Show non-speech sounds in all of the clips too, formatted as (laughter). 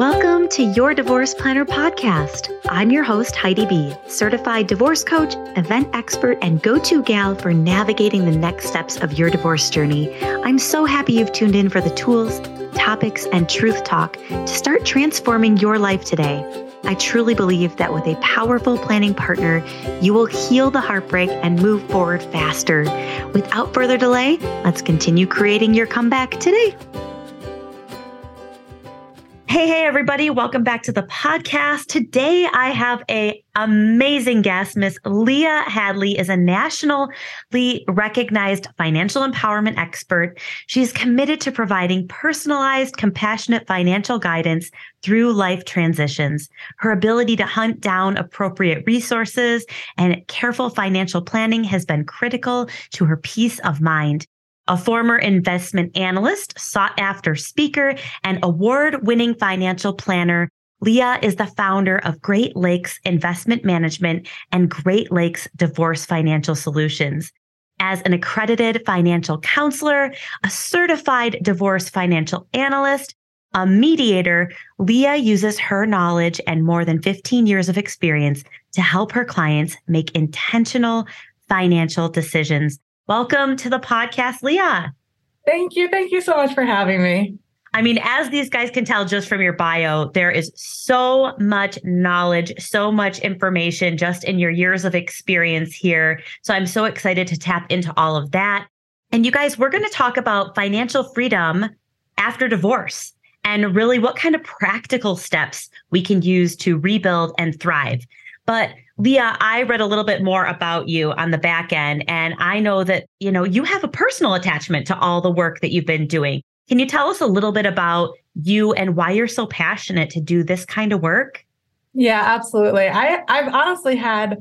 Welcome to your Divorce Planner podcast. I'm your host, Heidi Bee, certified divorce coach, event expert, and go to gal for navigating the next steps of your divorce journey. I'm so happy you've tuned in for the tools, topics, and truth talk to start transforming your life today. I truly believe that with a powerful planning partner, you will heal the heartbreak and move forward faster. Without further delay, let's continue creating your comeback today. Hey, hey, everybody. Welcome back to the podcast. Today I have a amazing guest. Miss Leah Hadley is a nationally recognized financial empowerment expert. She's committed to providing personalized, compassionate financial guidance through life transitions. Her ability to hunt down appropriate resources and careful financial planning has been critical to her peace of mind a former investment analyst, sought after speaker, and award winning financial planner. Leah is the founder of Great Lakes Investment Management and Great Lakes Divorce Financial Solutions. As an accredited financial counselor, a certified divorce financial analyst, a mediator, Leah uses her knowledge and more than 15 years of experience to help her clients make intentional financial decisions Welcome to the podcast, Leah. Thank you. Thank you so much for having me. I mean, as these guys can tell just from your bio, there is so much knowledge, so much information just in your years of experience here. So I'm so excited to tap into all of that. And you guys, we're going to talk about financial freedom after divorce and really what kind of practical steps we can use to rebuild and thrive. But Leah, I read a little bit more about you on the back end, and I know that, you know, you have a personal attachment to all the work that you've been doing. Can you tell us a little bit about you and why you're so passionate to do this kind of work? Yeah, absolutely. I, I've honestly had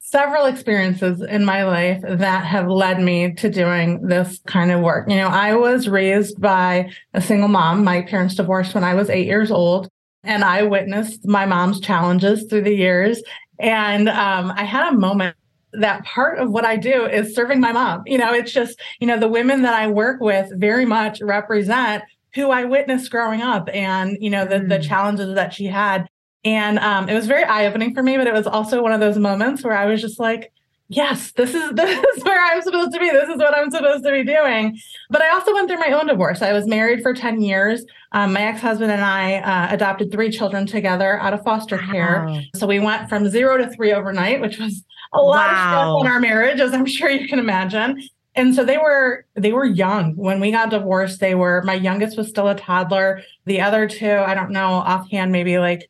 several experiences in my life that have led me to doing this kind of work. You know, I was raised by a single mom. My parents divorced when I was eight years old. And I witnessed my mom's challenges through the years. And um, I had a moment that part of what I do is serving my mom. You know, it's just, you know, the women that I work with very much represent who I witnessed growing up and, you know, the, mm. the challenges that she had. And um, it was very eye opening for me, but it was also one of those moments where I was just like, yes, this is (laughs) this is where I'm supposed to be. This is what I'm supposed to be doing. But I also went through my own divorce. I was married for 10 years. Um, my ex-husband and I uh, adopted three children together out of foster care. Wow. So we went from zero to three overnight, which was a lot wow. of stuff in our marriage, as I'm (laughs) sure you can imagine. And so they were they were young when we got divorced. They were my youngest was still a toddler. The other two, I don't know offhand, maybe like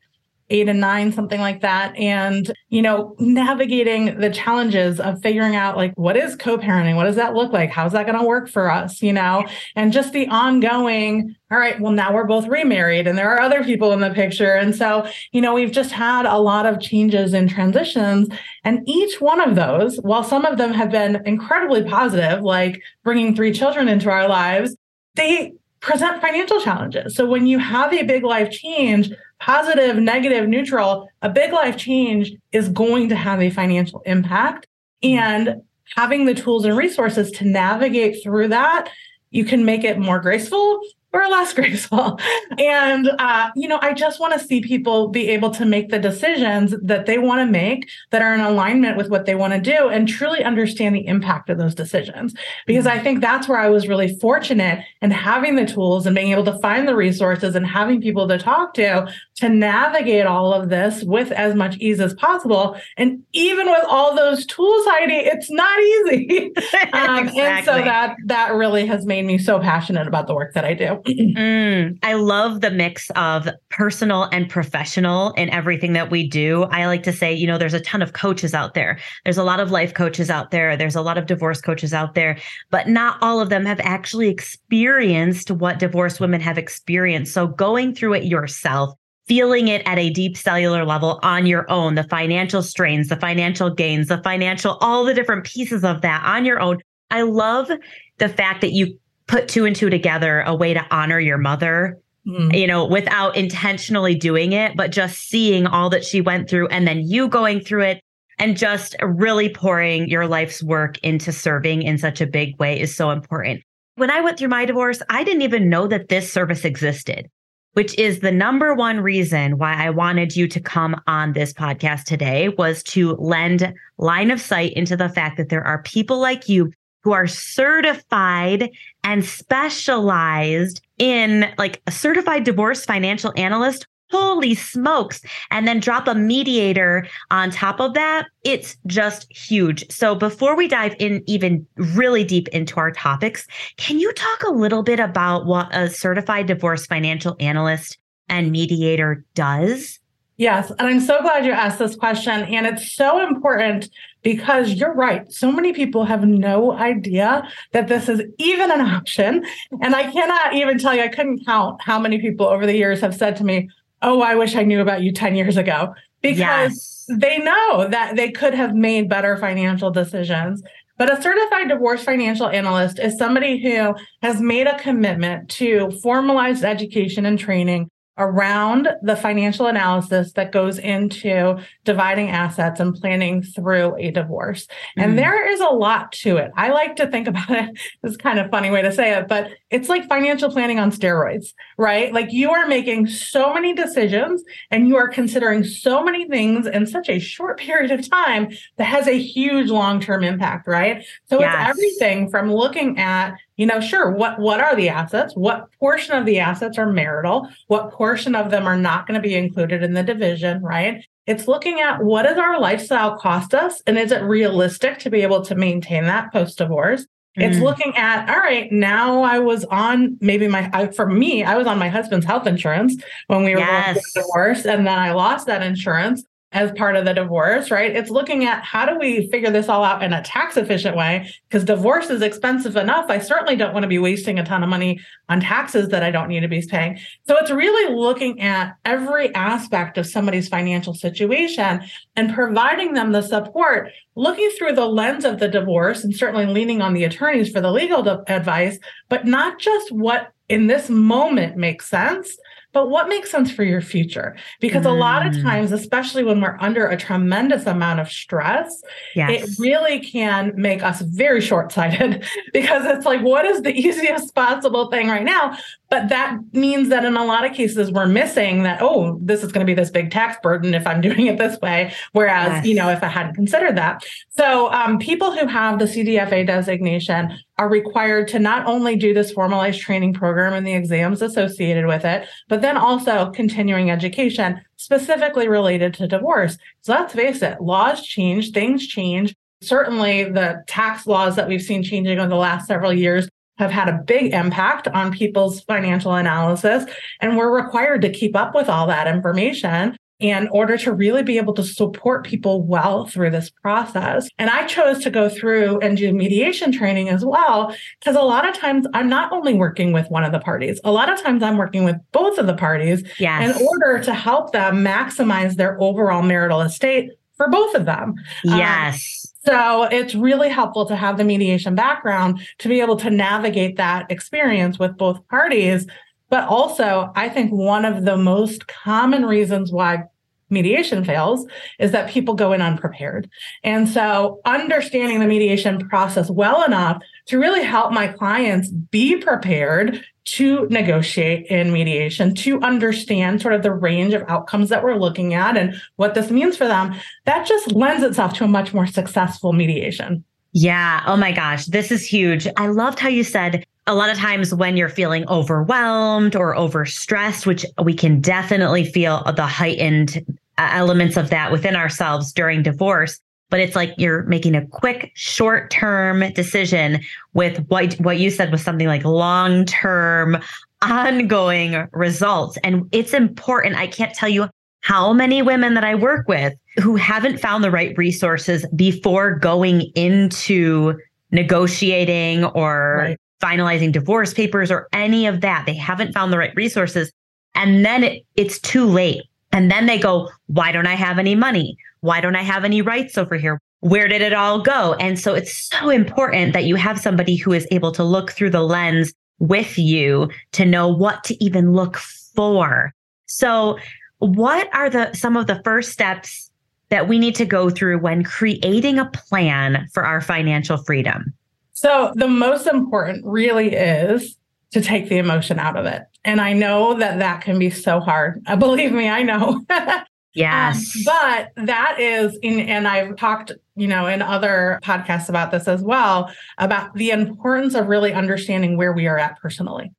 eight and nine, something like that. And, you know, navigating the challenges of figuring out like, what is co parenting? What does that look like? How's that going to work for us? You know, and just the ongoing, all right, well, now we're both remarried and there are other people in the picture. And so, you know, we've just had a lot of changes and transitions. And each one of those, while some of them have been incredibly positive, like bringing three children into our lives, they present financial challenges. So when you have a big life change, positive, negative, neutral, a big life change is going to have a financial impact. And having the tools and resources to navigate through that, you can make it more graceful or less (laughs) graceful. And, uh, you know, I just want to see people be able to make the decisions that they want to make that are in alignment with what they want to do and truly understand the impact of those decisions. Because I think that's where I was really fortunate in having the tools and being able to find the resources and having people to talk to to navigate all of this with as much ease as possible. And even with all those tools, Heidi, it's not easy. (laughs) um, exactly. And so that that really has made me so passionate about the work that I do. Mm, I love the mix of personal and professional in everything that we do. I like to say, you know, there's a ton of coaches out there. There's a lot of life coaches out there. There's a lot of divorce coaches out there, but not all of them have actually experienced what divorced women have experienced. So going through it yourself feeling it at a deep cellular level on your own, the financial strains, the financial gains, the financial, all the different pieces of that on your own. I love the fact that you put two and two together, a way to honor your mother, mm. you know, without intentionally doing it, but just seeing all that she went through and then you going through it and just really pouring your life's work into serving in such a big way is so important. When I went through my divorce, I didn't even know that this service existed. which is the number one reason why I wanted you to come on this podcast today was to lend line of sight into the fact that there are people like you who are certified and specialized in like a certified divorce financial analyst holy smokes and then drop a mediator on top of that it's just huge so before we dive in even really deep into our topics can you talk a little bit about what a certified divorce financial analyst and mediator does Yes. And I'm so glad you asked this question. And it's so important because you're right. So many people have no idea that this is even an option. And I cannot even tell you, I couldn't count how many people over the years have said to me, Oh, I wish I knew about you 10 years ago because yes. they know that they could have made better financial decisions. But a certified divorce financial analyst is somebody who has made a commitment to formalized education and training around the financial analysis that goes into dividing assets and planning through a divorce. Mm. And there is a lot to it. I like to think (laughs) about it. It's kind of funny way to say it, but it's like financial planning on steroids, right? Like you are making so many decisions and you are considering so many things in such a short (laughs) period of time that has a huge long-term impact, right? So yes. it's everything from looking at you know sure what what are the assets? What portion of the assets are marital? What portion of them are not going to be included in the division right? It's looking at what does our lifestyle cost us and is it realistic to be able to maintain that post divorce it's mm. looking at all right now i was on maybe my I, for me i was on my husband's health insurance when we were yes. going through divorce and then i lost that insurance as part of the divorce, right? It's looking at how do we figure this all out in a tax efficient way? Because divorce is expensive enough. I certainly don't want to be wasting a ton of money on taxes that I don't need to be paying. So it's really looking at every aspect of somebody's financial situation and providing them the support, looking through the lens of the divorce and certainly leaning on the attorneys for the legal advice, but not just what in this moment makes sense, but what makes sense for your future? Because mm. a lot of mm. times, especially when we're under a tremendous amount of stress, yes. it really can make us very short sighted (laughs) because it's like, what is the (laughs) easiest possible thing right now? But that means that in a lot of cases, we're missing that, oh, this is going to be this big tax burden if I'm (laughs) doing it this way. Whereas, yes. you know, if I hadn't considered that. So, um, people who have the CDFA designation are required to not only do this formalized training program and the exams associated with it, but then also continuing education specifically related to divorce. So let's face it, laws change, things change. Certainly, the tax laws that we've seen changing over the last several years have had a big impact on people's financial analysis. And we're required to keep up with all that information in order to really be able to support people well through this process. And I chose to go through and do mediation training as well, because a lot of times I'm not only working with one of the parties, a lot of times I'm working with both of the parties yes. in order to help them maximize their overall marital estate for both of them. Um, yes. Um, so it's really helpful to have the mediation background to be able to navigate that experience with both parties but also, I think one of the most common reasons why mediation fails is that people go in unprepared. And so understanding the mediation process well enough to really help my clients be prepared to negotiate in mediation, to understand sort of the range of outcomes that we're looking at and what this means for them, that just lends itself to a much more successful mediation. Yeah. Oh my gosh. This is huge. I loved how you said a lot of times when you're feeling overwhelmed or overstressed, which we can definitely feel the heightened uh, elements of that within ourselves during divorce, but it's like you're making a quick short-term decision with what what you said was something like long-term ongoing results. And it's important. I can't tell you how many women that i work with who haven't found the right resources before going into negotiating or right finalizing divorce papers or any of that. They haven't found the right resources. And then it, it's too late. And then they go, why don't I have any money? Why don't I have any rights over here? Where did it all go? And so it's so important that you have somebody who is able to look through the lens with you to know what to even look for. So what are the some of the first steps that we need to go through when creating a plan for our financial freedom? So the most important really is to take the emotion out of it. And I know that that can be so hard. (laughs) Believe me, I know. (laughs) Yes. Um, but that is in, and I've talked, you know, in other podcasts about this as well, about the importance of really understanding where we are at personally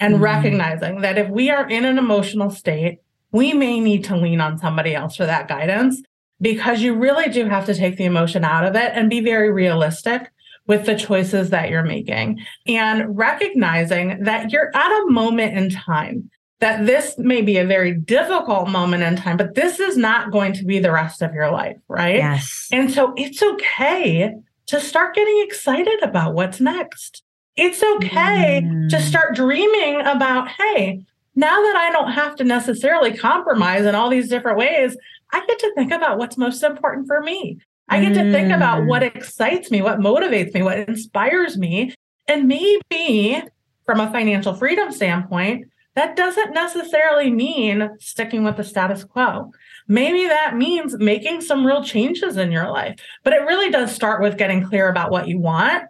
and mm-hmm. recognizing that if we are in an emotional state, we may need to lean on somebody else for that guidance because you really do have to take the emotion out of it and be very realistic with the choices that you're making and recognizing that you're at a moment in time that this may be a very difficult moment in time, but this is not going to be the rest of your life, right? Yes. And so it's okay to start getting excited about what's next. It's okay mm. to start dreaming about, hey, now that I don't have to necessarily compromise in all these different ways, I get to think about what's most important for me. I get mm. to think about mm. what excites me, what motivates me, what inspires me. And maybe from a financial freedom standpoint, that doesn't necessarily mean sticking with the status quo. Maybe that means making some real changes in your life, but it really does start with getting clear about what you want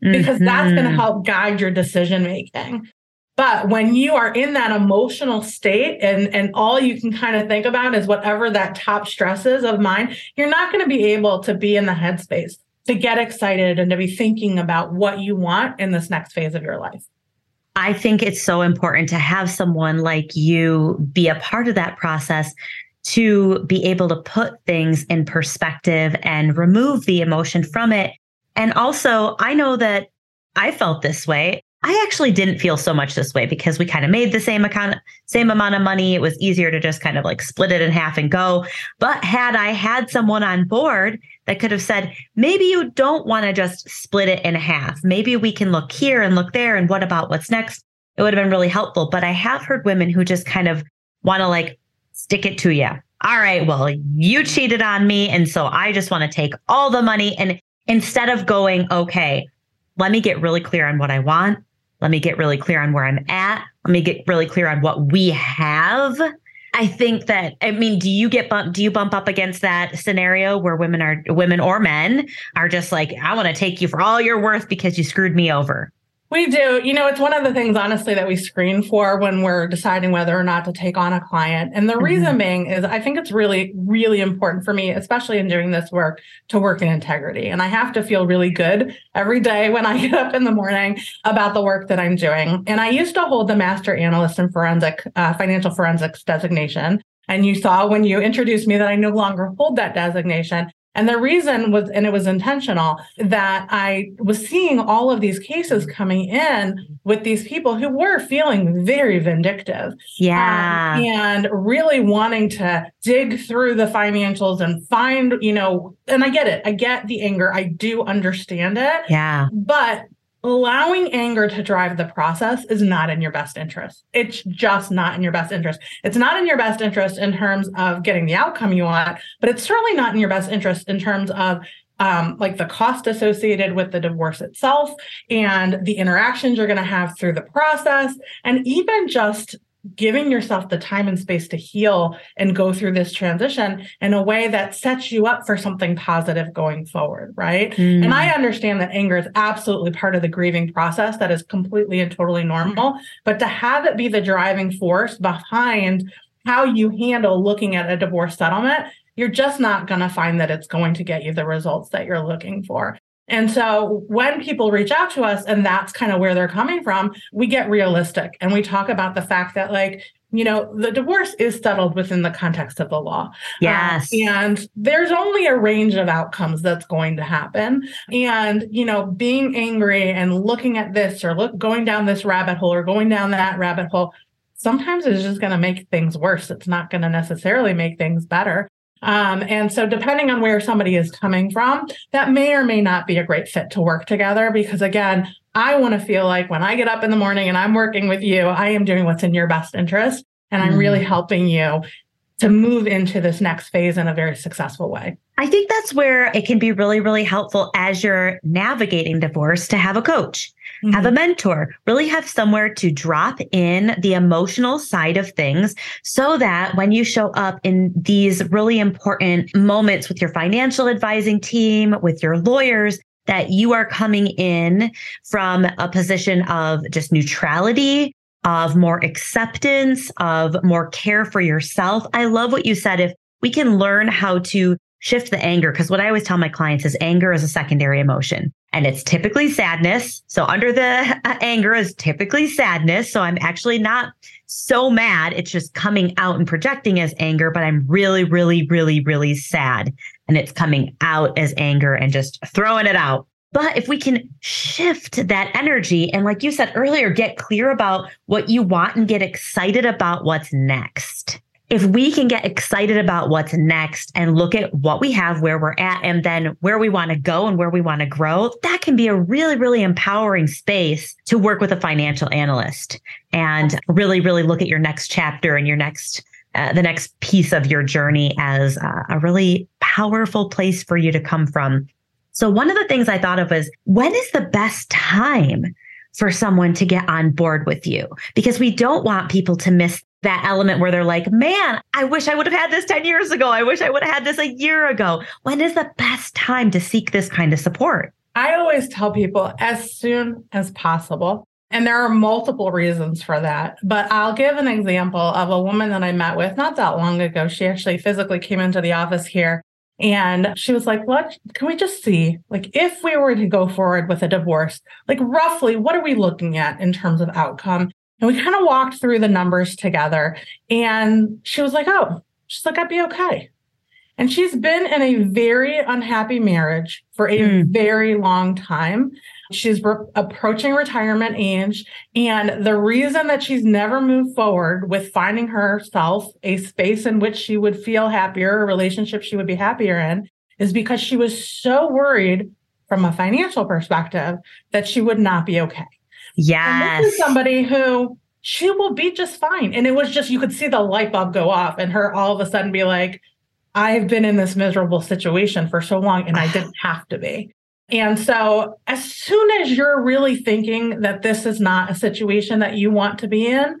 because mm-hmm. that's going to help guide your decision making. But when you are in that emotional state and, and all you can kind of think about is whatever that top stress is of mine, you're not going to be able to be in the headspace to get excited and to be thinking about what you want in this next phase of your life. I think it's so important to have someone like you be a part of that process to be able to put things in perspective and remove the emotion from it. And also, I know that I felt this way. I actually didn't feel so much this way because we kind of made the same account, same amount of money. It was easier to just kind of like split it in half and go. But had I had someone on board that could have said, maybe you don't want to just split it in half. Maybe we can look here and look there. And what about what's next? It would have been really helpful. But I have heard women who just kind of want to like stick it to you. All right, well, you cheated on me. And so I just want to take all the money. And instead of going, okay, let me get really clear on what I want let me get really clear on where I'm at. Let me get really clear on what we have. I think that I mean, do you get bump do you bump up against that scenario where women are women or men are just like, I want to take you for all you're worth because you screwed me over? We do. You know, it's one of the things, honestly, that we screen for when we're deciding whether or not to take on a client. And the mm-hmm. reason being is I think it's really, really important for me, especially in doing this work, to work in integrity. And I have to feel really good every day when I (laughs) get up in the morning about the work that I'm doing. And I used to hold the Master Analyst in Forensic, uh, Financial Forensics designation. And you saw when you introduced me that I no longer hold that designation. And the reason was, and it was intentional, that I was seeing all of these cases coming in with these people who were feeling very vindictive. Yeah. Um, and really wanting to dig through the financials and find, you know, and I get it. I get the anger. I do understand it. Yeah. But allowing anger to drive the process is not in your best interest. It's just not in your best interest. It's not in your best interest in terms of getting the outcome you want, but it's certainly not in your best interest in terms of um, like the cost associated with the divorce itself and the interactions you're going to have through the process, and even just giving yourself the time and space to heal and go through this transition in a way that sets you up for something positive going forward, right? Mm. And I understand that anger is absolutely part of the grieving process that is completely and totally normal, but to have it be the driving force behind how you handle looking at a divorce settlement, you're just not going to find that it's going to get you the results that you're looking for. And so when people reach out to us and that's kind of where they're coming from, we get realistic and we talk about the fact that like, you know, the divorce is settled within the context of the law. Um, yes. and there's only a range of outcomes that's going to happen. And, you know, being angry and looking at this or look going down this rabbit hole or going down that rabbit hole, sometimes it's just going to make things worse. It's not going to necessarily make things better. Um, and so, depending on where somebody is coming from, that may or may not be a great fit to work together. Because again, I want to feel like when I get up in the morning and I'm working with you, I am doing what's in your best interest and I'm really mm. helping you to move into this next phase in a very successful way. I think that's where it can be really, really helpful as you're navigating divorce to have a coach mm-hmm. have a mm-hmm. mentor, really have somewhere to drop in the emotional side of things so that when you show up in these really important moments with your financial advising team, with your lawyers, that you are coming in from a position of just neutrality, of more acceptance, of more care for yourself. I love what you said. If we can learn how to shift the anger, because what I always tell my clients is anger is a secondary emotion and it's typically sadness. So under the uh, anger is typically sadness. So I'm actually not so mad. It's just coming out and projecting as anger, but I'm really, really, really, really sad. And it's coming out as anger and just throwing it out. But if we can shift that energy and, like you said earlier, get clear about what you want and get excited about what's next if we can get excited about what's next and look at what we have, where we're at, and then where we want to go and where we want to grow, that can be a really, really empowering space to work with a financial analyst and really, really look at your next chapter and your next. Uh, the next piece of your journey as a, a really powerful place for you to come from. So, one of the things I thought of was when is the best time for someone to get on board with you? Because we don't want people to miss that element where they're like, man, I wish I would have had this 10 years ago. I wish I would have had this a year ago. When is the best time to seek this kind of support? I always tell people as soon as possible. And there are multiple reasons for that. But I'll give an example of a woman that I met with not that long ago. She actually physically came into the office here and she was like, What can we just see? Like, if we were to go forward with a divorce, like roughly, what are we looking at in terms of outcome? And we kind of walked through the numbers together. And she was like, Oh, she's like, I'd be okay. And she's been in a very unhappy marriage for a mm. very long time. She's re- approaching retirement age. And the reason that she's never moved forward with finding herself a space in which she would feel happier, a relationship she would be happier in, is because she was so worried from a financial perspective that she would not be okay. Yes. this is somebody who she will be just fine. And it was just, you could see the light bulb go off and her all of a sudden be like, I've been in this miserable situation for so long and I didn't have to be. And so, as soon as you're really thinking that this is not a situation that you want to be in,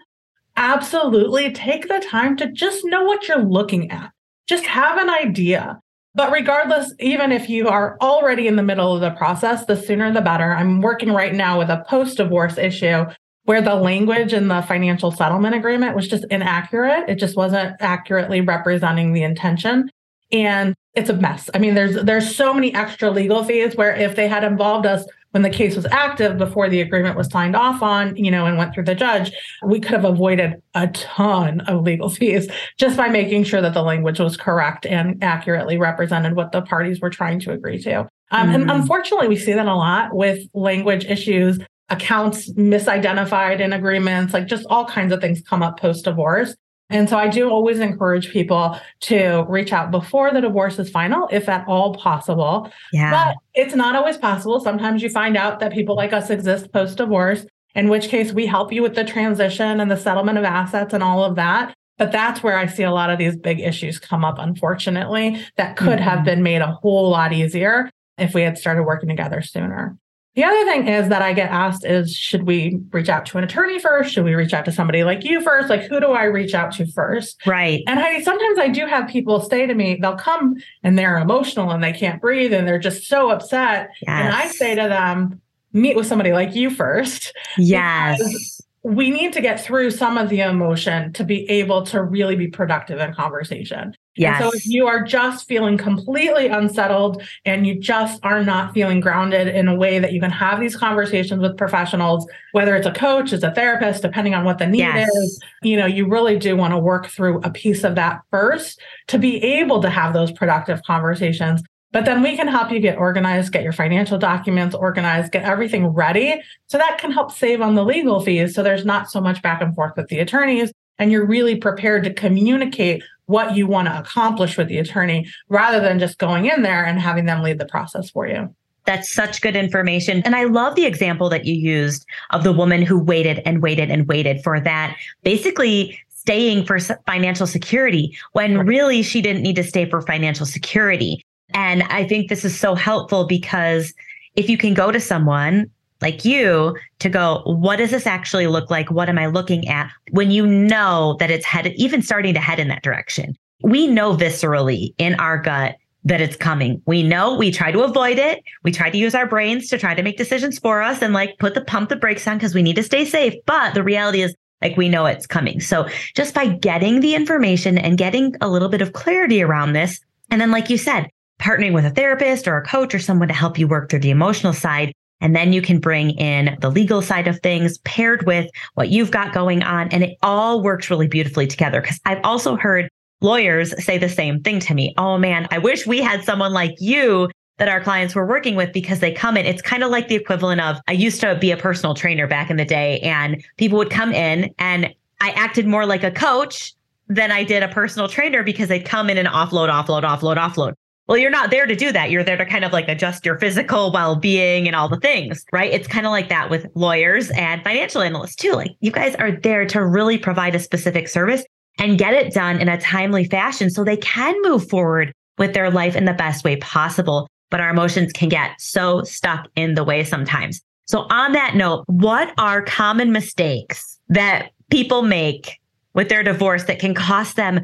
absolutely take the time to just know what you're looking at. Just have an idea. But regardless, even if you are already in the middle of the process, the sooner the better. I'm working right now with a post divorce issue where the language in the financial settlement agreement was just inaccurate. It just wasn't accurately representing the intention. And it's a mess. I mean, there's there's so many extra legal fees where if they had involved us when the case was active before the agreement was signed off on, you know, and went through the judge, we could have avoided a ton of legal (laughs) fees just by making sure that the language was correct and accurately represented what the parties were trying to agree to. Um, mm. And unfortunately, we see that a lot with language issues, accounts misidentified in agreements, like just all kinds of things come up post divorce. And so I do always encourage people to reach out before the divorce is final, if at all possible. Yeah. But it's not always possible. Sometimes you find out that people like us exist post divorce, in which case we help you with the transition and the settlement of assets and all of that. But that's where I see a lot of these big issues come up, unfortunately, that could mm-hmm. have been made a whole lot easier if we had started working together sooner. The other thing is that I get asked is should we reach out to an attorney first? Should we reach out to somebody like you first? Like who do I reach out to first? Right. And I sometimes I do have people say to me, they'll come and they're emotional and they can't breathe and they're just so upset. Yes. And I say to them, meet with somebody like you first. Yes we need to get through some of the emotion to be able to really be productive in conversation. Yes. And so if you are just feeling completely unsettled and you just are not feeling grounded in a way that you can have these conversations with professionals, whether it's a coach, it's a therapist, depending on what the need yes. is, you know, you really do want to work through a piece of that first to be able to have those productive conversations but then we can help you get organized, get your financial documents organized, get everything ready. So that can help save on the legal fees. So there's not so much back and forth with the attorneys. And you're really prepared to communicate what you want to accomplish with the attorney rather than just going in there and having them lead the process for you. That's such good information. And I love the example that you used of the woman who waited and waited and waited for that basically staying for financial security when really she didn't need to stay for financial security. And I think this is so helpful because if you can go to someone like you to go, what does this actually look like? What am I looking at? When you know that it's headed, even starting to head in that direction. We know viscerally in our gut that it's coming. We know we try to avoid it. We try to use our brains to try to make decisions for us and like put the pump the brakes on because we need to stay safe. But the reality is like we know it's coming. So just by getting the information and getting a little bit of clarity around this, and then like you said, partnering with a therapist or a coach or someone to help you work through the emotional side. And then you can bring in the legal side of things paired with what you've got going on. And it all works really beautifully together. Cause I've also heard lawyers say the same thing to me. Oh man, I wish we had someone like you that our clients were working with because they come in. It's kind of like the equivalent of I used to be a personal trainer back in the day and people would come in and I acted more like a coach than I did a personal trainer because they'd come in and offload, offload, offload, offload. Well, you're not there to do that. You're there to kind of like adjust your physical well being and all the things, right? It's kind of like that with lawyers and financial analysts too. Like you guys are there to really provide a specific service and get it done in a timely fashion so they can move forward with their life in the best way possible. But our emotions can get so stuck in the way sometimes. So, on that note, what are common mistakes that people make with their divorce that can cost them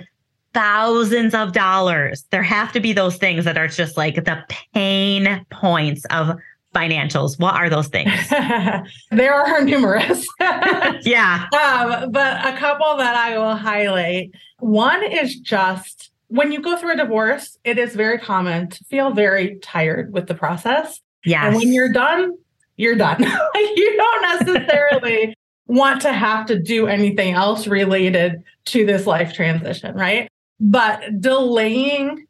thousands of dollars. There have to be those things that are just like the pain points of financials. What are those things? (laughs) there are (laughs) numerous. (laughs) yeah. Um, but a couple that I will highlight. One is just when you go through a divorce, it is very common to feel very tired with the process. Yes. And when you're done, you're done. you don't necessarily want to have to do anything else related to this life transition, right? But delaying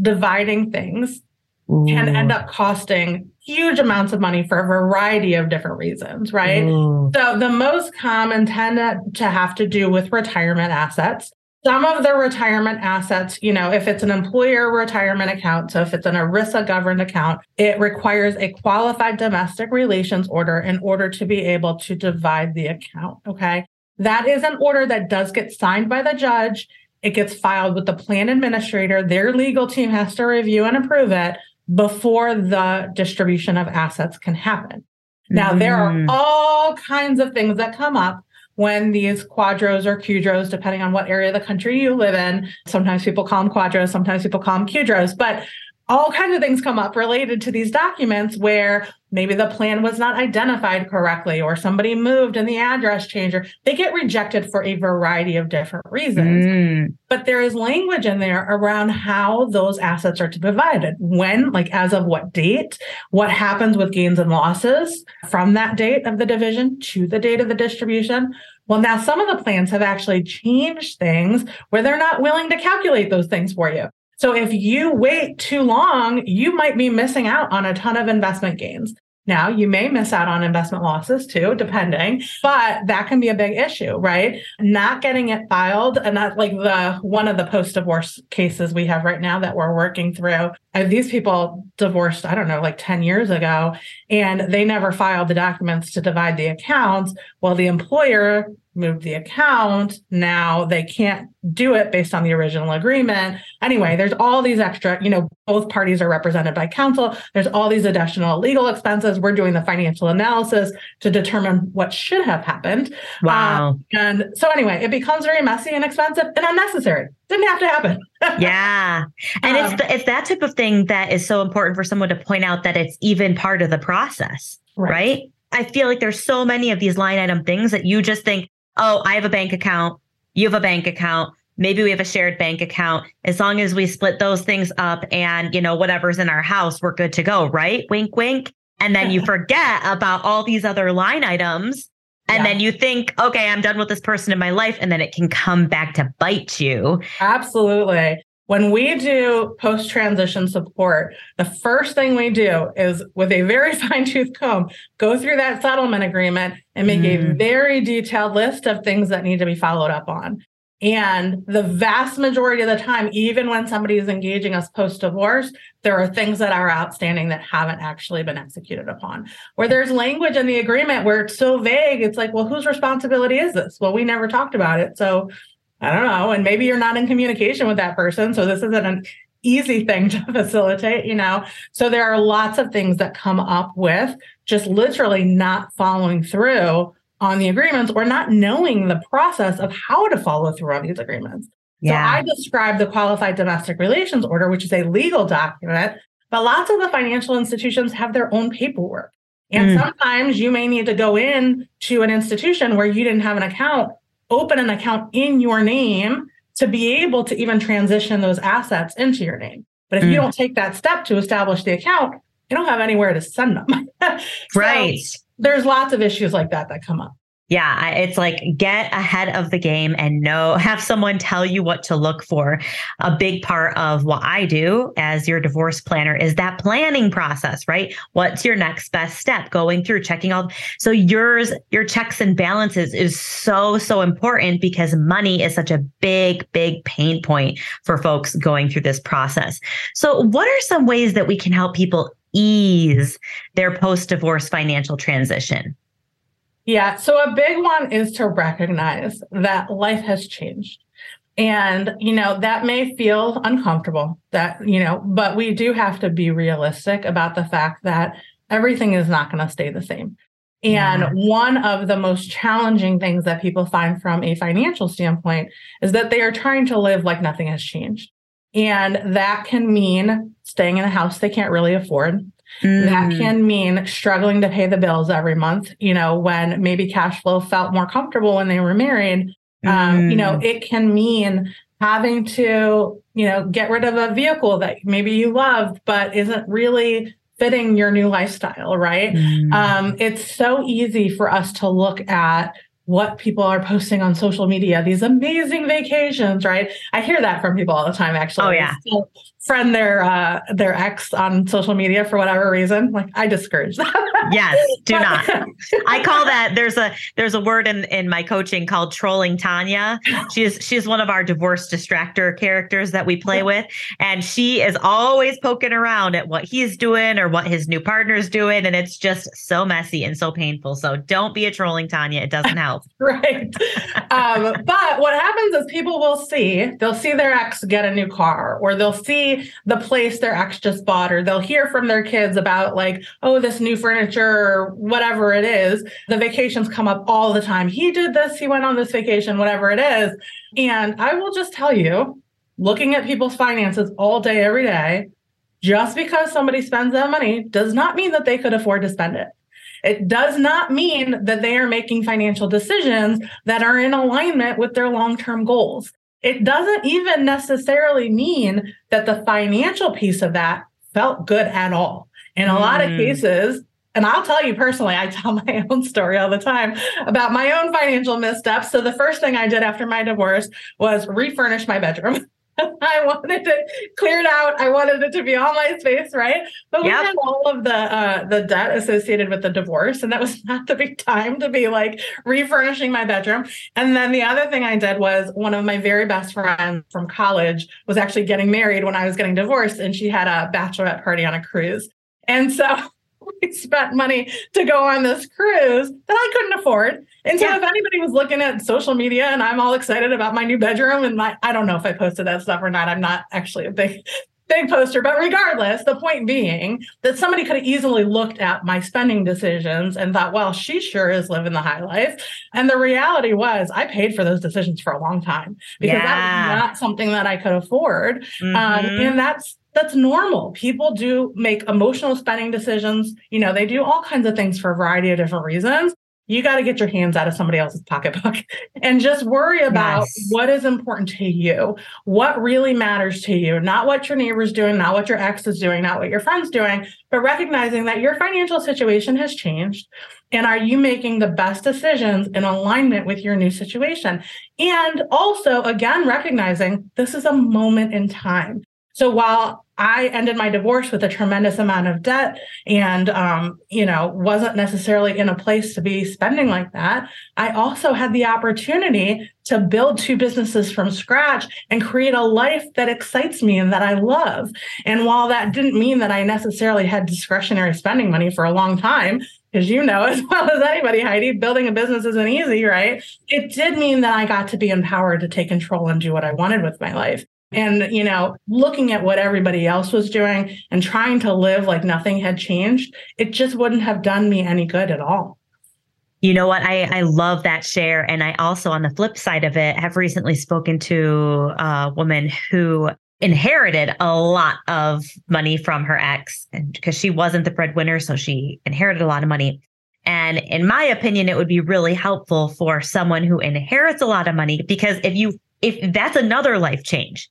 dividing things Ooh. can end mm. up costing huge amounts of money for a variety of different reasons, right? Ooh. So the most common tend to have to do with retirement assets. Some of the retirement assets, you know, if it's an employer retirement account, so if it's an ERISA governed account, it requires a qualified domestic relations order in order to be able to divide the account. Okay. That is an order that does get signed by the judge. It gets filed with the plan administrator. Their legal team has to review and approve it before the distribution of assets can happen. Now, mm. there are mm. all kinds of things that come up when these quadros or QDROs, depending on what area of the country you live in. Sometimes people call them quadros, sometimes people call them QDROs, but all kinds of things come up related to these documents where maybe the plan was not identified correctly or somebody moved and the address changer they get rejected for a variety of different reasons mm. but there is language in there around how those assets are to be divided when like as of what date what happens with gains and losses from that date of the division to the date of the distribution well, now some of the plans have actually changed things where they're not willing to calculate those things for you. So if you wait too long, you might be missing out on a ton of investment gains. Now, you may miss out on investment losses too, depending, but that can be a big issue, right? Not getting it filed, and that's like the one of the post divorce cases we have right now that we're working through. And these people divorced, I don't know, like 10 years ago, and they never filed the documents to divide the accounts. Well, the employer moved the account. Now they can't do it based on the original agreement. Anyway, there's all these extra, you know, both parties are represented by counsel. There's all these additional legal expenses. We're doing the financial analysis to determine what should have happened. Wow. Um, and so anyway, it becomes very messy and expensive and unnecessary. Didn't have to happen. (laughs) yeah. And um, it's the, it's that type of thing that is so important for someone to point out that it's even part of the process, right? right? I feel like there's so many of these line item things that you just think, oh, I have a bank account, you have a bank account, maybe we have a shared bank account. As long as we split those things up and, you know, whatever's in our house, we're good to go, right? Wink, wink. And then you (laughs) forget about all these other line items. And yeah. then you think, okay, I'm done with this person in my life. And then it can come back to bite you. Absolutely. When we do post transition support, the first thing we do is with a very (laughs) fine tooth comb, go through that settlement agreement and make mm. a very detailed list of things that need to be followed up on. And the vast majority of the time, even when somebody is engaging us post divorce, there are things that are outstanding that haven't actually been executed upon. Where there's language in the agreement where it's so vague, it's like, well, whose responsibility is this? Well, we never talked about it. So I don't know. And maybe you're not in communication with that person. So this isn't an easy thing to (laughs) facilitate, you know? So there are lots of things that come up with just literally not following through on the agreements or not knowing the process of how to follow through on these agreements. Yeah. So I describe the qualified domestic relations order, which is a legal document, but lots of the financial institutions have their own paperwork. And mm. sometimes you may need to go in to an institution where you didn't have an account, open an account in your name to be able to even transition those assets into your name. But if mm. you don't take that step to establish the account, you don't have anywhere to send them. (laughs) so right. There's lots of issues like that that come up. Yeah, it's like get ahead of the game and know, (laughs) have someone tell you what to look for. A big part of what I do as your divorce planner is that planning process, right? What's your next best step? Going through checking all. So yours, your checks and balances is so, so important because money is such a big, big pain point for folks going through this process. So, what are some ways that we can help people ease their post divorce financial transition? Yeah. So a big one is to recognize that life has changed. And, you know, that may feel uncomfortable that, you know, but we do have to be realistic about the fact that everything is not going to stay the same. And yeah. one of the most challenging things that people find from a financial standpoint is that they are trying to live like nothing has changed. And that can mean staying in a house they can't really afford. Mm. That can mean struggling to pay the bills every month, you know, when maybe cash flow felt more comfortable when they were married. Mm. Um, you know, mm. it can mean having to, you know, get rid of a vehicle that maybe you loved, but isn't really fitting your new lifestyle, right? Mm. Um, it's so easy for us to look at what people are posting on social media, these amazing vacations, right? I hear that from people all the time, actually. Oh, yeah friend their uh their ex on social media for whatever reason. Like i discourage that yes do not. (laughs) I call that there's a there's a word in in my coaching called trolling tanya. She's she's one of our divorce distractor characters that we play with and she is always poking around at what he's doing or what his new partner's doing and it's just so messy and so painful. So don't be a trolling tanya. It doesn't help. (laughs) Right. Um but what happens is people will see they'll see their ex get a new car or they'll see the place their ex just bought, or they'll hear from their kids about, like, oh, this new furniture or whatever it is. The vacations come up all the time. He did this, he went on this vacation, whatever it is. And I will just tell you, looking at people's finances all day, every day, just because somebody spends that money does not mean that they could afford to spend it. It does not mean that they are making financial decisions that are in alignment with their long term goals it doesn't even necessarily mean that the financial piece of that felt good at all. In a mm. lot of mm. cases, and I'll tell you personally, I tell (laughs) my own story all the time about my own financial missteps. So the first thing I did after my divorce was refurnish my bedroom. (laughs) (laughs) I wanted it cleared out. I wanted it to be all my space, right? But we yep. had all of the uh, the debt associated with the divorce, and that was (laughs) not the big time to be like refurnishing my bedroom. And then the other thing I did was one of my very best friends from college was actually getting married when I was getting divorced, and she had a bachelorette party on a cruise. And so (laughs) we (laughs) spent money to go on this cruise that I couldn't afford. And so yeah. if anybody was looking at social media and I'm all excited about my new bedroom and my I don't know if I posted that stuff or not. I'm not actually a big (laughs) big poster, but regardless, the point being that somebody could have easily looked at my spending decisions and thought, well, she sure is living the high life. And the reality was I paid for those decisions for a long time because yeah. that was not something that I could afford. Um, mm-hmm. Um, and that's that's normal. People do make emotional spending decisions. You know, they do all kinds of things for a variety of different reasons. You got to get your hands out of somebody else's pocketbook (laughs) and just worry about yes. what is important to you, what really matters to you, not what your neighbor's doing, not what your ex is doing, not what your friend's doing, but recognizing that your financial situation has changed. And are you making the best decisions in alignment with your new situation? And also, again, recognizing this is a moment in time. So while I ended my divorce with a tremendous amount of debt and, um, you know, wasn't necessarily in a place to be spending like that. I also had the opportunity to build two businesses from scratch and create a life that excites me and that I love. And while that didn't mean that I necessarily had discretionary spending money for a long time, because you know (laughs) as well as anybody, Heidi, building a business isn't easy, right? It did mean that I got to be empowered to take control and do what I wanted with my life. And, you know, looking at what everybody else was doing and trying to live like nothing had changed, it just wouldn't have done me any good at all. You know what? I, I love that share. And I also, on the flip side of it, have recently spoken to a woman who inherited a lot of money from her ex and because she wasn't the breadwinner. So she inherited a lot of money. And in my opinion, it would be really helpful for someone who inherits a lot of money because if you, if that's another life change,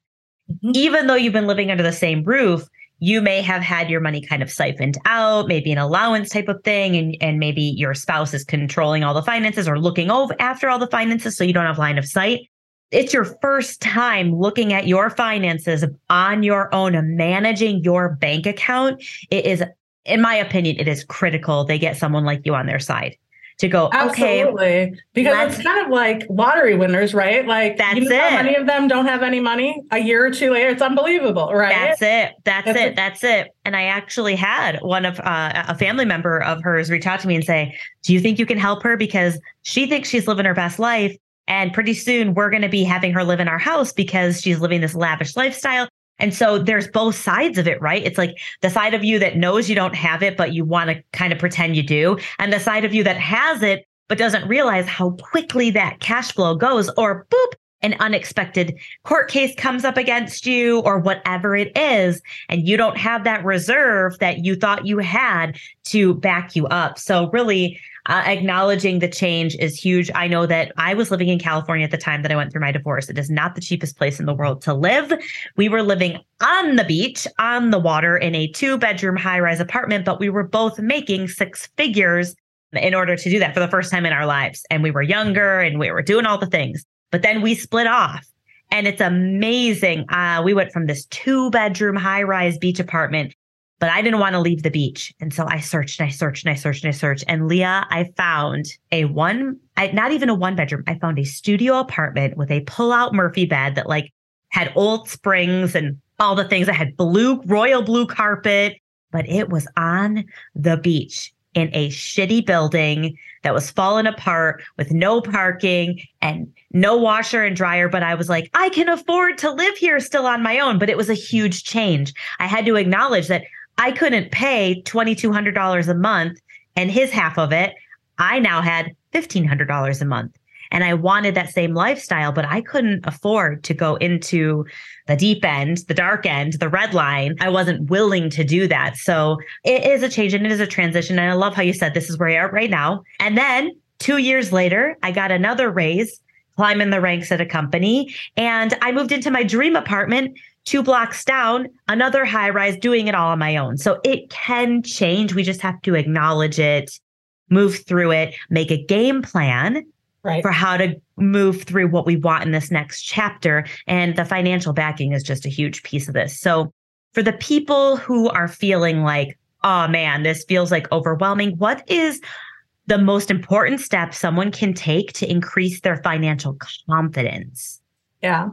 mm-hmm. even though you've been living under the same roof, you may have had your money kind of siphoned out, maybe an allowance type of thing, and, and maybe your spouse is controlling all the finances or looking over after all the finances so you don't have line of sight. It's your first time looking at your finances on your own managing your bank account. It is, in my opinion, it is critical they get someone like you on their side to go, Absolutely. okay. Because it's kind of like lottery winners, right? Like that's you know it. many of them don't have any money a year or two later. It's unbelievable, right? That's it. That's, that's it. it. That's it. And I actually had one of uh, a family member of hers reach out to me and say, do you think you can help her? Because she thinks she's living her best life. And pretty soon we're going to be having her live in our house because she's living this lavish lifestyle. And so there's both sides of it, right? It's like the side of you that knows you don't have it, but you want to kind of pretend you do, and the side of you that has it, but doesn't realize how quickly that cash flow goes, or boop, an unexpected court case comes up against you, or whatever it is, and you don't have that reserve that you thought you had to back you up. So, really, uh, acknowledging the change is huge. I know that I was living in California at the time that I went through my divorce. It is not the cheapest place in the world to live. We were living on the beach, on the water, in a two bedroom high rise apartment, but we were both making six figures in order to do that for the first time in our lives. And we were younger and we were doing all the things. But then we split off. And it's amazing. Uh, we went from this two bedroom high rise beach apartment but I didn't want to leave the beach. And so I searched and I searched and I searched and I searched. And Leah, I found a one, I, not even a one bedroom. I found a studio apartment with a pull out Murphy bed that like had old springs and all the things. I had blue, royal blue carpet, but it was on the beach in a shitty building that was falling apart with no parking and no washer and dryer. But I was like, I can afford to live here still on my own. But it was a huge change. I had to acknowledge that I couldn't pay $2,200 a month and his half of it. I now had $1,500 a month. And I wanted that same lifestyle, but I couldn't afford to go into the deep end, the dark end, the red line. I wasn't willing to do that. So it is a change and it is a transition. And I love how you said this is where you are right now. And then two years later, I got another raise, climbing the ranks at a company, and I moved into my dream apartment two blocks down, another high rise, doing it all on my own. So it can change. We just have to acknowledge it, move through it, make a game plan right. for how to move through what we want in this next chapter. And the financial backing is just a huge piece of this. So for the people who are feeling like, oh man, this feels like overwhelming, what is the most important step someone can take to increase their financial confidence? Yeah.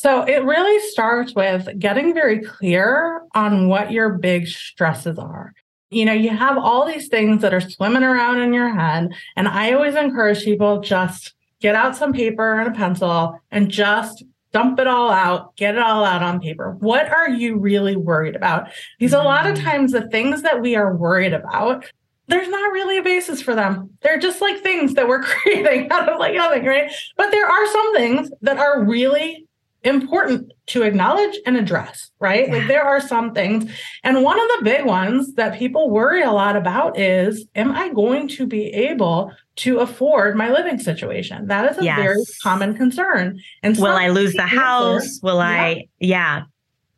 So it really starts with getting very clear on what your big stresses are. You know, you have all these things that are swimming around in your head. And I always encourage people just get out some paper and a pencil and just dump it all out, get it all out on paper. What are you really worried about? Because a lot of mm. times the things that we are worried about, there's not really a basis for them. They're just like things that we're (laughs) creating out of like nothing, right? But there are some things that are really important to acknowledge and address, right? Yeah. Like there are some things. And one of the big ones that people worry a lot about is Am I going to be able to afford my living situation? That is a yes. very common concern. And will I lose the, house? Answer, will yeah. I? Yeah.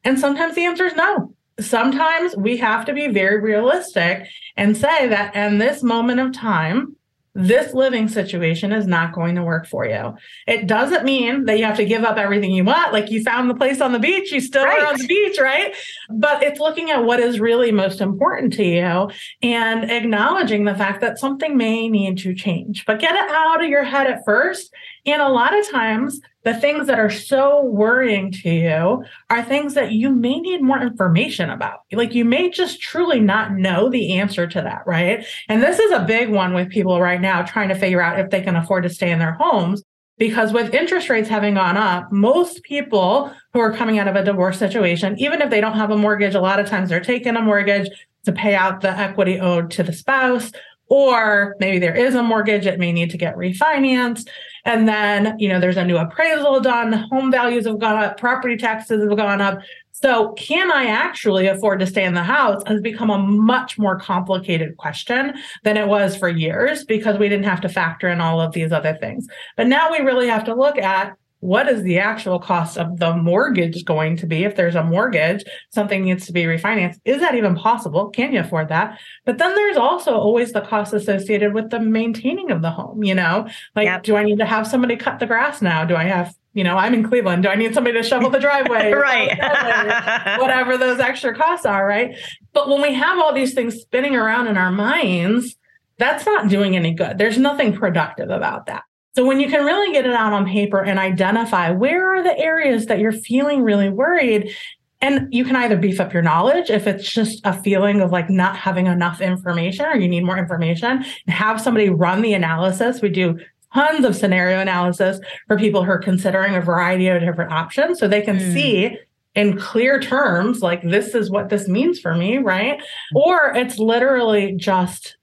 And sometimes the answer is no. Sometimes we have to be very realistic and say that in this moment of time, this living situation is not going to work for you. It doesn't mean that you have to give up everything you want. Like you found the place on the beach, you still right. are on the beach, right? But it's looking at what is really most important to you and acknowledging the fact that something may need to change. But get it out of your head at first. And a lot of times, the things that are so worrying to you are things that you may need more information about. Like you may just truly not know the answer to that, right? And this is a big one with people right now trying to figure out if they can afford to stay in their homes. Because with interest rates having gone up, most people who are coming out of a divorce situation, even if they don't have a mortgage, a lot of times they're taking a mortgage to pay out the equity owed to the spouse or maybe there is a mortgage, it may need to get refinanced. And then, you know, there's a new appraisal done, home values have gone up, property taxes have gone up. So, can I actually afford to stay in the house has become a much more complicated question than it was for years because we didn't have to factor in all of these other things. But now we really have to look at what is the actual cost of the mortgage going to be? If there's a mortgage something needs to be refinanced is that even possible? Can you afford that? But then there's also always the cost associated with the maintaining of the home you know? Like yep. do i need to have somebody cut the grass now? Do i have you know i'm in cleveland. Do i need somebody to shovel the driveway? (laughs) Right. (laughs) whatever those extra costs are right? But when we have all these things spinning around in our minds that's not doing any good. There's nothing productive about that so when you can really get it out on paper and identify where are the areas that you're feeling really worried, and you can either beef up your knowledge if it's just a feeling of like not having enough information or you need more information and have somebody run the analysis. We do tons of scenario analysis for people who are considering a variety of different options so they can mm. see in clear terms like this is what this means for me, right? Mm. Or it's literally just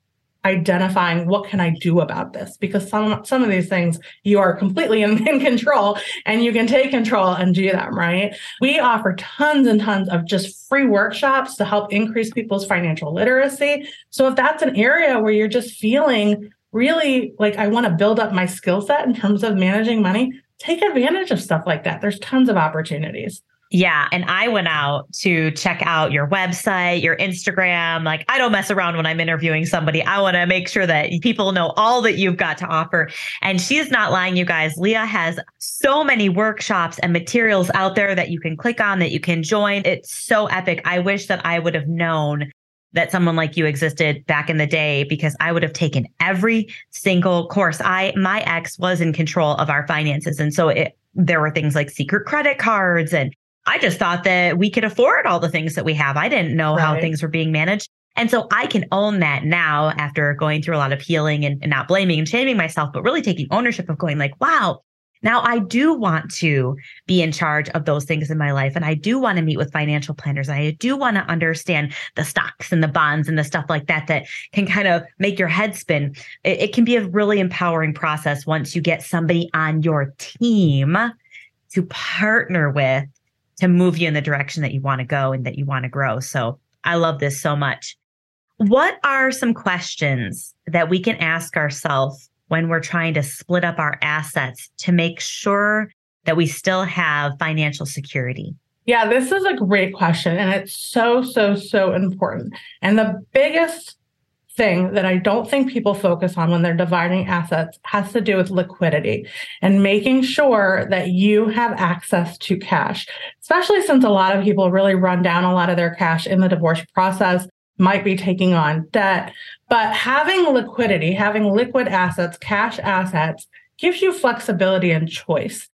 identifying what can I do about this? Because some some of these things you are completely in, in, control and you can take control and do them right? We offer tons and tons of just free workshops to help increase people's financial literacy. So if that's an area where you're just feeling really like I want to build up my skill set in terms of managing money take advantage of stuff like that. There's tons of opportunities yeah. And I went out to check out your website, your Instagram. Like, I don't mess around when I'm interviewing somebody. I want to make sure that people know all that you've got to offer. And she's not lying, you guys. Leah has so many workshops and materials out there that you can click on, that you can join. It's so epic. I wish that I would have known that someone like you existed back in the day because I would have taken every single course. I my ex was in control of our finances and so it there were things like secret credit cards and I just thought that we could afford all the things that we have. I didn't know right. how things were being managed. And so I can own that now after going through a lot of healing and, and not blaming and shaming myself, but really taking ownership of going like, wow, now I do want to be in charge of those things in my life. And I do want to meet with financial planners. I do want to understand the stocks and the bonds and the stuff like that, that can kind of make your head spin. It, it can be a really empowering process once you get somebody on your team to partner with to move you in the direction that you want to go and that you want to grow. So I love this so much. What are some questions that we can ask ourselves when we're trying to split up our assets to make sure that we still have financial security? Yeah, this is a great question. And it's so, so, so important. And the biggest thing that I don't think people focus on when they're dividing assets has to do with liquidity and making sure that you have access to cash, especially since a lot of people really run down a lot of their cash in the divorce process, might be taking on debt. But having liquidity, having liquid assets, cash assets, gives you flexibility and choice.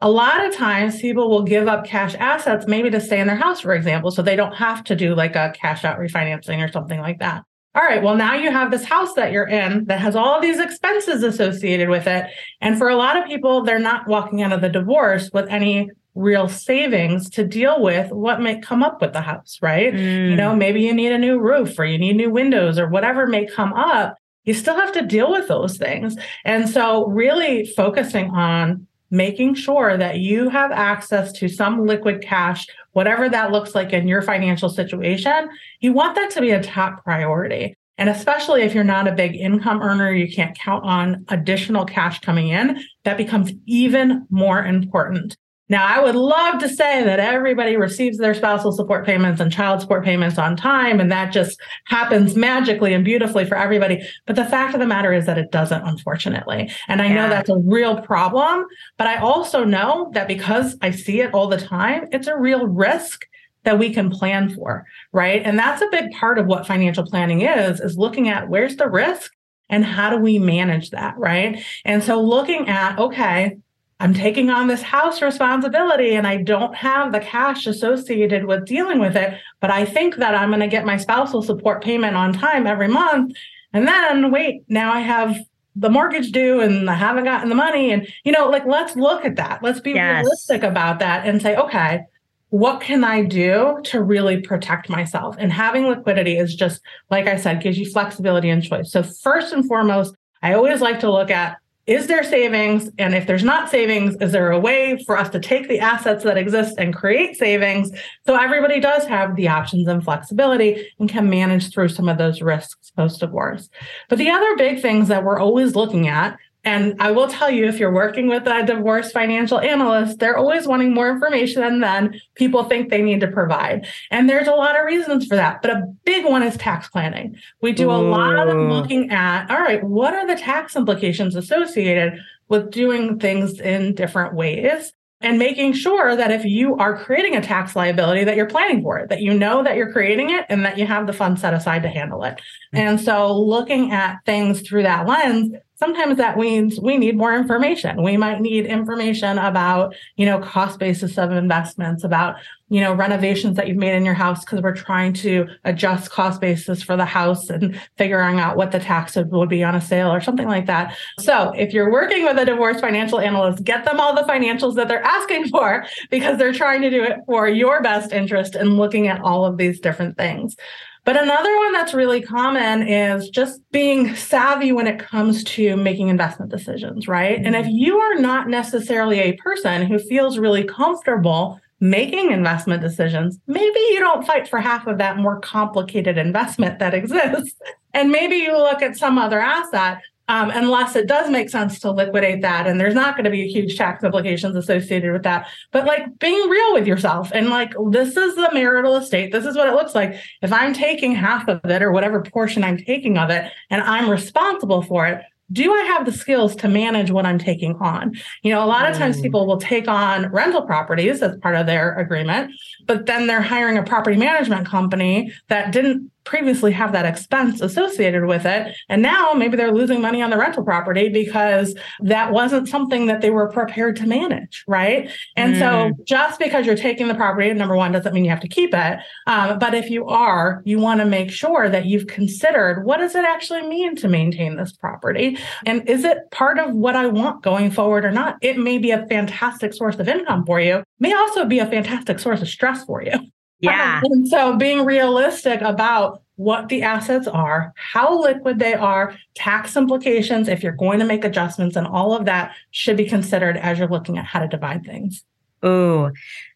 A lot of times people will give up cash assets maybe to stay in their house, for example, so they don't have to do like a cash out refinancing or something like that all right, well, now you have this house that you're in that has all these expenses associated with it. And for a lot of people, they're not walking out of the divorce with any real savings to deal with what may come up with the house, right? Mm. You know, maybe you need a new roof or you need new windows or whatever may come up. You still have to deal with those things. And so, really focusing on making sure that you have access to some liquid cash, whatever that looks like in your financial situation, you want that to be a top priority. And especially if you're not a big income earner, you can't count on additional cash coming in, that becomes even more important. Now, I would love to say that everybody receives their spousal support payments and child support payments on time, and that just happens magically and beautifully for everybody. But the fact of the matter is that it doesn't, unfortunately. And I yeah. know that's a real problem, but I also know that because I see it all the time, it's a real risk that we can plan for, right? And that's a big part of what financial planning is, is looking at where's the risk and how do we manage that, right? And so looking at, okay, I'm taking on this house responsibility and I don't have the cash associated with dealing with it, but I think that I'm going to get my spousal support payment on time every month. And then wait, now I have the mortgage due and I haven't gotten the money. And, you know, like, let's look at that. Let's be yes. realistic about that and say, okay, what can I do to really protect myself? And having liquidity is just, like I said, gives you flexibility and choice. So, first and foremost, I always like to look at is there savings? And if there's not savings, is there a way for us to take the assets that exist and create savings? So everybody does have the options and flexibility and can manage through some of those risks post divorce. But the other big things that we're always looking at and I will tell you, if you're working with a divorce financial analyst, they're always wanting more information than people think they need to provide. And there's a lot of reasons for that. But a big one is tax planning. We do a lot of looking at, all right, what are the tax implications associated with doing things in different ways? and making sure that if you are creating a tax liability that you're planning for it that you know that you're creating it and that you have the funds set aside to handle it hmm. and so looking at things through that lens sometimes that means we need more information. We might need information about, you know, cost basis of investments, about, you know, renovations that you've made in your house because we're trying to adjust cost basis for the house and figuring out what the tax would be on a sale or something like that. So if you're working with a divorce financial analyst, get them all the financials that they're asking for because they're trying to do it for your best interest and looking at all of these different things. But another one that's really common is just being savvy when it comes to making investment decisions, right? Mm-hmm. And if mm-hmm. you are not necessarily a person who feels really comfortable making investment decisions, maybe you don't fight for half of that more complicated investment that exists. (laughs) And maybe you look at some other asset um, unless it does make sense to liquidate that. And there's not going to be a huge tax implications associated with that. But like being real with yourself and like, this is the marital estate. This is what it looks like. If I'm taking half of it or whatever portion I'm taking of it and I'm responsible for it, do I have the skills to manage what I'm taking on? You know, a lot of times mm. people will take on rental properties as part of their agreement, but then they're hiring a property management company that didn't previously have that expense associated with it. And now maybe they're losing money on the rental property because that wasn't something that they were prepared to manage. Right. And mm. so just because you're taking the property, number one, doesn't mean you have to keep it. Um, but if you are, you want to make sure that you've considered what does it actually mean to maintain this property? And is it part of what I want going forward or not? It may be a fantastic source of income for you, may also be a fantastic source of stress for you. Yeah. (laughs) And so being realistic about what the assets are, how liquid they are, tax implications, if you're going to make adjustments, and all of that should be considered as you're looking at how to divide things. Oh,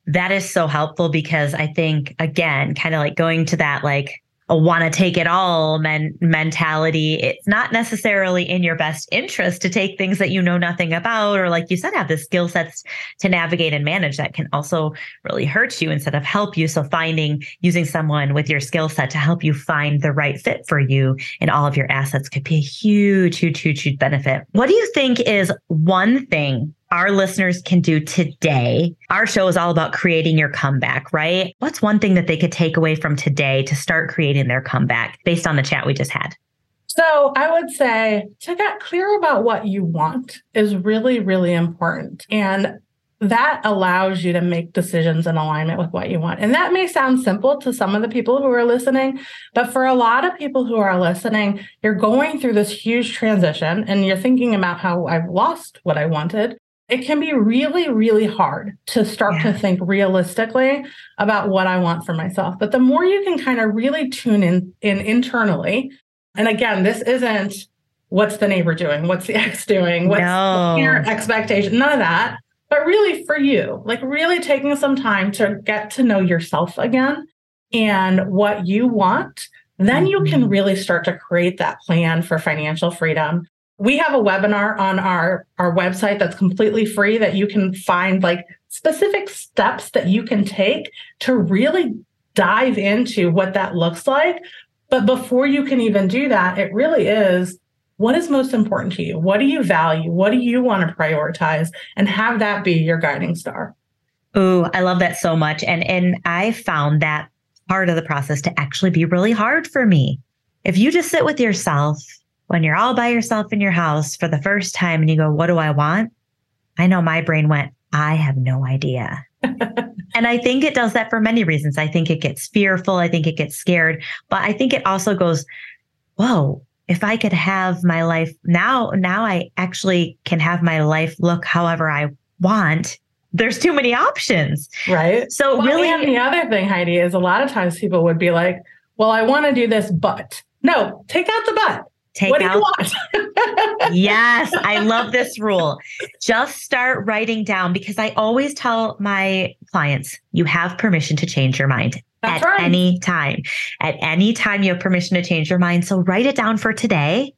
that is so helpful because I think, again, kind of like going to that like a want to take it all men- mentality. It's not necessarily in your best interest to take things that you know nothing about, or like you said, have the skill sets to navigate and manage that can also really hurt you instead of help you. So finding using someone with your skill set to help you find the right fit for you and all of your assets could be a huge, huge, huge, huge benefit. What do you think is one thing our listeners can do today? Our show is all about creating your comeback, right? What's one thing that they could take away from today to start creating their comeback based on the chat we just had? So I would say to get clear about what you want is really, really important. And that allows you to make decisions in alignment with what you want. And that may sound simple to some of the people who are listening, but for a lot of people who are listening, you're going through this huge transition and you're thinking about how I've lost what I wanted it can be really, really hard to start yeah. to think realistically about what I want for myself. But the more you can kind of really tune in, in internally, and again, this isn't what's the neighbor doing, what's the (laughs) ex doing, what's no. your expectation, none of that. But really for you, like really taking some time to get to know yourself again and what you want, then you can mm-hmm. really start to create that plan for financial freedom we have a webinar on our our website that's completely free that you can find like specific steps that you can take to really dive into what that looks like. But before you can even do that it really is what is most important to you? What do you value? What do you want to prioritize? And have that be your guiding star. Oh, I love that so much. And and I found that part of the process to actually be really hard for me. If you just sit with yourself when you're all by yourself in your house for the first time and you go, What do I want? I know my brain went, I have no idea. (laughs) and I think it does that for many reasons. I think it gets fearful. I think it gets scared. But I think it also goes, Whoa, if I could have my life now, now I actually can have my life look however I want. there's too many options. Right. So well, really and the other thing, Heidi, is a lot of well, really and the other thing, Heidi, is a lot of times people would be like, Well, I want to do this, but no, take out the but. Take what out. (laughs) yes, I love this rule. Just start writing down because I always tell my clients you have permission to change your mind That's at right. any time. At any time, you have permission to change your mind. So write it down for today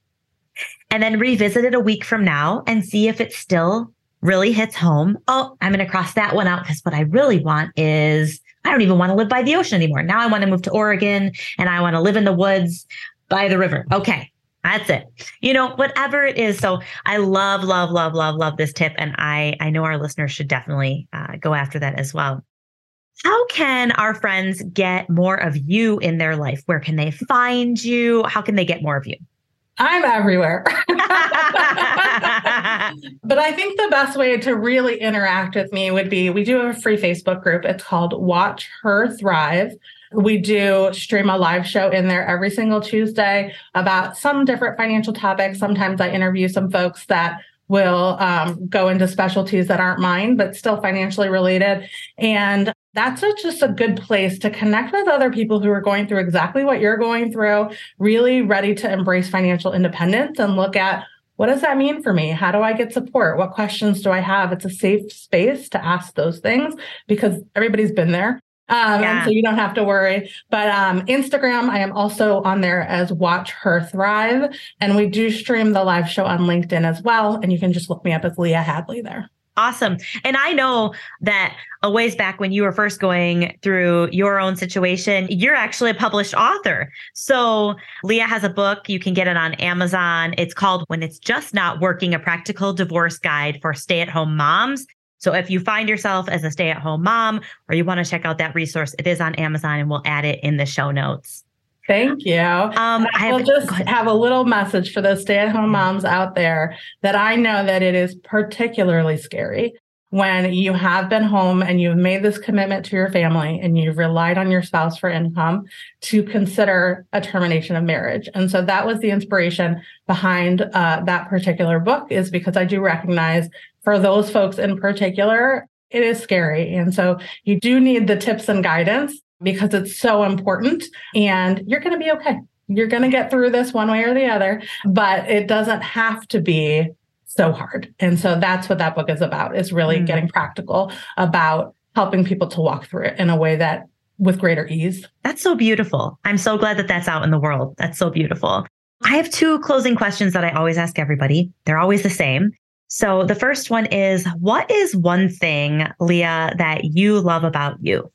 and then revisit it a week from now and see if it still really hits home. Oh, I'm going to cross that one out because what I really want is I don't even want to live by the ocean anymore. Now I want to move to Oregon and I want to live in the woods by the river. Okay. That's it. You know, whatever it is. So I love, love, love, love, love this tip. And I, I know our listeners should definitely uh, go after that as well. How can our friends get more of you in their life? Where can they find you? How can they get more of you? I'm everywhere. (laughs) (laughs) but I think the best way to really interact with me would be we do have a free Facebook group. It's called Watch Her Thrive. We do stream a live show in there every single Tuesday about some different financial topics. Sometimes I interview some folks that will um, go into specialties that aren't mine, but still financially related. And that's a, just a good place to connect with other people who are going through exactly what you're going through, really ready to embrace financial independence and look at what does that mean for me? How do I get support? What questions do I have? It's a safe space to ask those things because everybody's been there. Um, yeah. So you don't have to worry. But um, Instagram, I am also on there as Watch Her Thrive. And we do stream the live show on LinkedIn as well. And you can just look me up as Leah Hadley there. Awesome. And I know that a ways back when you were first going through your own situation, you're actually a published author. So Leah has a book. You can get it on Amazon. It's called When It's Just Not Working, a practical divorce guide for stay at home moms. So if you find yourself as a stay at home mom or you want to check out that resource, it is on Amazon and we'll add it in the show notes. Thank you. Um, I will just have a little message for those stay at home moms out there that I know that it is particularly scary when you have been home and you've made this commitment to your family and you've relied on your spouse for income to consider a termination of marriage. And so that was the inspiration behind uh, that particular book is because I do recognize for those folks in particular, it is scary. And so you do need the tips and guidance because it's so important and you're going to be okay. You're going to get through this one way or the other, but it doesn't have to be so hard. And so that's what that book is about is really mm. getting practical about helping people to walk through it in a way that with greater ease. That's so beautiful. I'm so glad that that's out in the world. That's so beautiful. I have two closing questions that I always ask everybody. They're always the same. So the first one is what is one thing, Leah, that you love about you?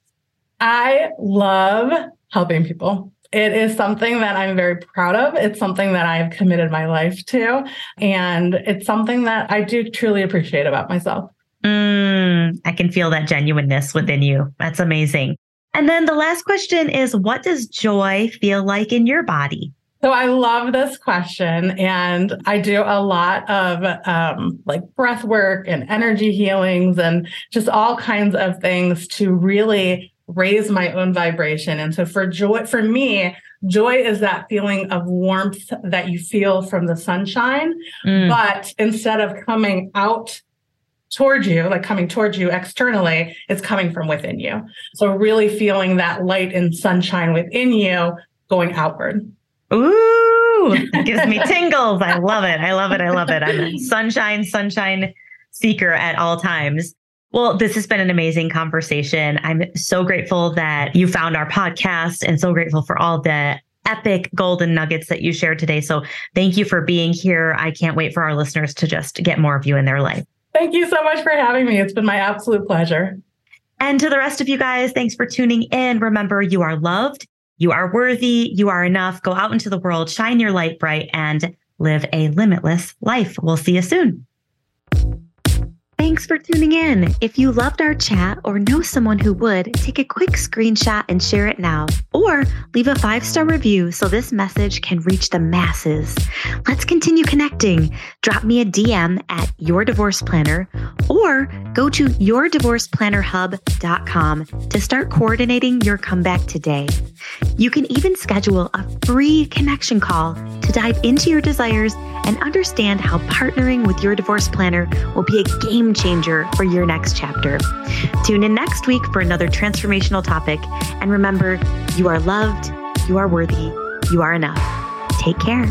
I love helping people. It is something that I'm very proud of. It's something that I've committed my life to. And it's something that I do truly appreciate about myself. Mm, I can feel that genuineness within you. That's amazing. And then the last question is what does joy feel like in your body? So I love this question, and I do a lot of um, like breath work and energy healings and just all kinds of things to really raise my own vibration. And so for joy, for me, joy is that feeling of warmth that you feel from the sunshine. Mm. But instead of coming out towards you, like coming towards you externally, it's coming from within you. So really feeling that light and sunshine within you going outward. Ooh, it (laughs) gives me tingles. I love it. I love it. I love it. I'm a sunshine, sunshine seeker at all times. Well, this has been an amazing conversation. I'm so grateful that you found our podcast and so grateful for all the epic golden nuggets that you shared today. So thank you for being here. I can't wait for our listeners to just get more of you in their life. Thank you so much for having me. It's been my absolute pleasure. And to the rest of you guys, thanks for tuning in. Remember, you are loved, you are worthy, you are enough. Go out into the world, shine your light bright, and live a limitless life. We'll see you soon. Thanks for tuning in. If you loved our chat or know someone who would, take a quick screenshot and share it now. Or leave a five star review so this message can reach the masses. Let's continue connecting. Drop me a DM at Your Divorce Planner or go to yourdivorceplannerhub.com to start coordinating your comeback today. You can even schedule a free connection call to dive into your desires and understand how partnering with your divorce planner will be a game changer for your next chapter. Tune in next week for another transformational topic. And remember, you are loved, you are worthy, you are enough. Take care.